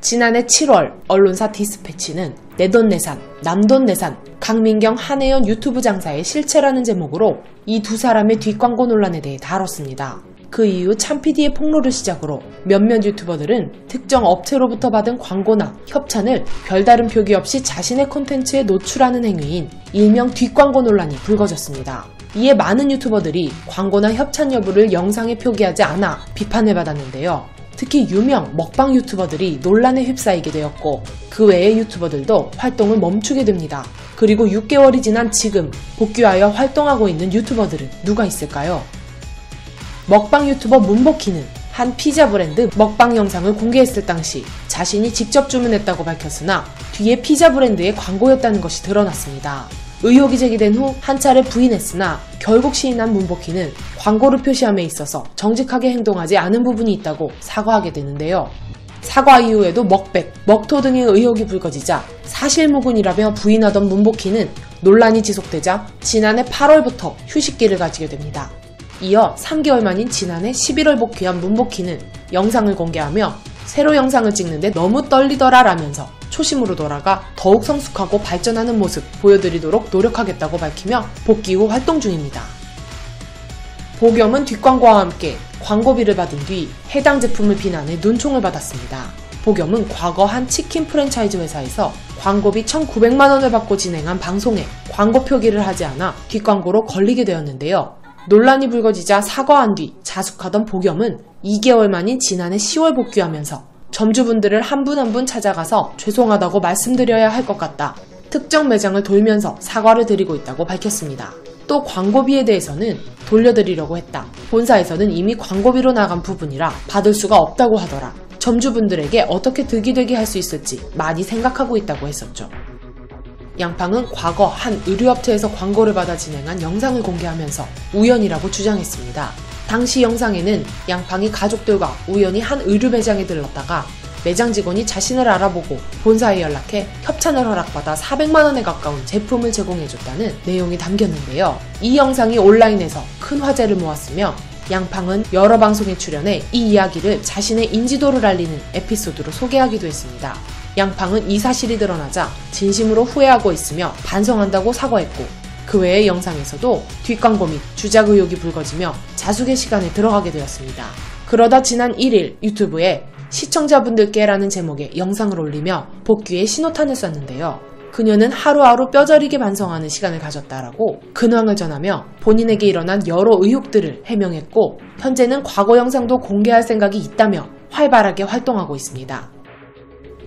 지난해 7월 언론사 디스패치는 내돈내산, 남돈내산, 강민경 한혜연 유튜브 장사의 실체라는 제목으로 이 두 사람의 뒷광고 논란에 대해 다뤘습니다. 그 이후 참PD의 폭로를 시작으로 몇몇 유튜버들은 특정 업체로부터 받은 광고나 협찬을 별다른 표기 없이 자신의 콘텐츠에 노출하는 행위인 일명 뒷광고 논란이 불거졌습니다. 이에 많은 유튜버들이 광고나 협찬 여부를 영상에 표기하지 않아 비판을 받았는데요. 특히 유명 먹방 유튜버들이 논란에 휩싸이게 되었고 그 외의 유튜버들도 활동을 멈추게 됩니다. 그리고 6개월이 지난 지금 복귀하여 활동하고 있는 유튜버들은 누가 있을까요? 먹방 유튜버 문복희는 한 피자 브랜드 먹방 영상을 공개했을 당시 자신이 직접 주문했다고 밝혔으나 뒤에 피자 브랜드의 광고였다는 것이 드러났습니다. 의혹이 제기된 후 한 차례 부인했으나 결국 시인한 문복희는 광고를 표시함에 있어서 정직하게 행동하지 않은 부분이 있다고 사과하게 되는데요. 사과 이후에도 먹백, 먹토 등의 의혹이 불거지자 사실무근이라며 부인하던 문복희는 논란이 지속되자 지난해 8월부터 휴식기를 가지게 됩니다. 이어 3개월 만인 지난해 11월 복귀한 문복희는 영상을 공개하며 새로 영상을 찍는데 너무 떨리더라 라면서 초심으로 돌아가 더욱 성숙하고 발전하는 모습 보여드리도록 노력하겠다고 밝히며 복귀 후 활동 중입니다. 복염은 뒷광고와 함께 광고비를 받은 뒤 해당 제품을 비난해 눈총을 받았습니다. 복염은 과거 한 치킨 프랜차이즈 회사에서 광고비 1,900만원을 받고 진행한 방송에 광고 표기를 하지 않아 뒷광고로 걸리게 되었는데요. 논란이 불거지자 사과한 뒤 자숙하던 복염은 2개월 만인 지난해 10월 복귀하면서 점주분들을 한 분 한 분 찾아가서 죄송하다고 말씀드려야 할 것 같다. 특정 매장을 돌면서 사과를 드리고 있다고 밝혔습니다. 또 광고비에 대해서는 돌려드리려고 했다. 본사에서는 이미 광고비로 나간 부분이라 받을 수가 없다고 하더라. 점주분들에게 어떻게 득이 되게 할 수 있을지 많이 생각하고 있다고 했었죠. 양팡은 과거 한 의류업체에서 광고를 받아 진행한 영상을 공개하면서 우연이라고 주장했습니다. 당시 영상에는 양팡이 가족들과 우연히 한 의류 매장에 들렀다가 매장 직원이 자신을 알아보고 본사에 연락해 협찬을 허락받아 400만원에 가까운 제품을 제공해줬다는 내용이 담겼는데요. 이 영상이 온라인에서 큰 화제를 모았으며 양팡은 여러 방송에 출연해 이 이야기를 자신의 인지도를 알리는 에피소드로 소개하기도 했습니다. 양팡은 이 사실이 드러나자 진심으로 후회하고 있으며 반성한다고 사과했고 그 외의 영상에서도 뒷광고 및 주작 의혹이 불거지며 자숙의 시간에 들어가게 되었습니다. 그러다 지난 1일 유튜브에 시청자분들께라는 제목의 영상을 올리며 복귀의 신호탄을 쐈는데요. 그녀는 하루하루 뼈저리게 반성하는 시간을 가졌다라고 근황을 전하며 본인에게 일어난 여러 의혹들을 해명했고 현재는 과거 영상도 공개할 생각이 있다며 활발하게 활동하고 있습니다.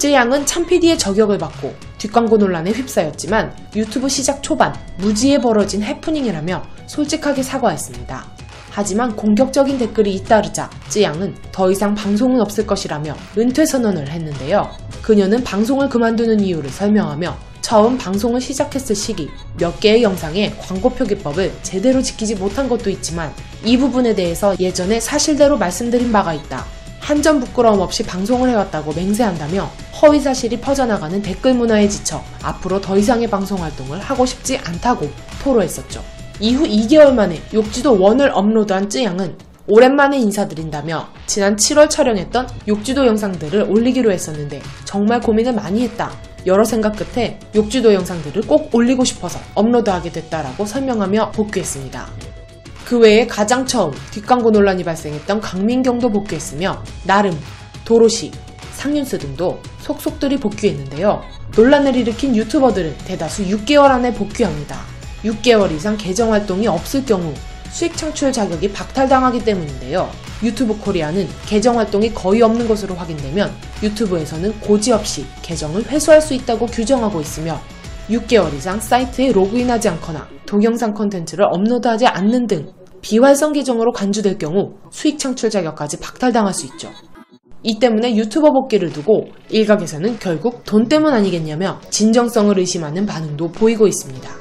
쯔양은 참PD의 저격을 받고 뒷광고 논란에 휩싸였지만 유튜브 시작 초반 무지에 벌어진 해프닝이라며 솔직하게 사과했습니다. 하지만 공격적인 댓글이 잇따르자 쯔양은 더 이상 방송은 없을 것이라며 은퇴 선언을 했는데요. 그녀는 방송을 그만두는 이유를 설명하며 처음 방송을 시작했을 시기 몇 개의 영상에 광고 표기법을 제대로 지키지 못한 것도 있지만 이 부분에 대해서 예전에 사실대로 말씀드린 바가 있다. 한 점 부끄러움 없이 방송을 해왔다고 맹세한다며 허위 사실이 퍼져나가는 댓글 문화에 지쳐 앞으로 더 이상의 방송 활동을 하고 싶지 않다고 토로했었죠. 이후 2개월 만에 욕지도 원을 업로드한 쯔양은 오랜만에 인사드린다며 지난 7월 촬영했던 욕지도 영상들을 올리기로 했었는데 정말 고민을 많이 했다. 여러 생각 끝에 욕지도 영상들을 꼭 올리고 싶어서 업로드하게 됐다라고 설명하며 복귀했습니다. 그 외에 가장 처음 뒷광고 논란이 발생했던 강민경도 복귀했으며 나름, 도로시, 상윤스 등도 속속들이 복귀했는데요. 논란을 일으킨 유튜버들은 대다수 6개월 안에 복귀합니다. 6개월 이상 계정 활동이 없을 경우 수익 창출 자격이 박탈당하기 때문인데요. 유튜브 코리아는 계정 활동이 거의 없는 것으로 확인되면 유튜브에서는 고지 없이 계정을 회수할 수 있다고 규정하고 있으며 6개월 이상 사이트에 로그인하지 않거나 동영상 컨텐츠를 업로드하지 않는 등 비활성 계정으로 간주될 경우 수익 창출 자격까지 박탈당할 수 있죠. 이 때문에 유튜버 복귀를 두고 일각에서는 결국 돈 때문 아니겠냐며 진정성을 의심하는 반응도 보이고 있습니다.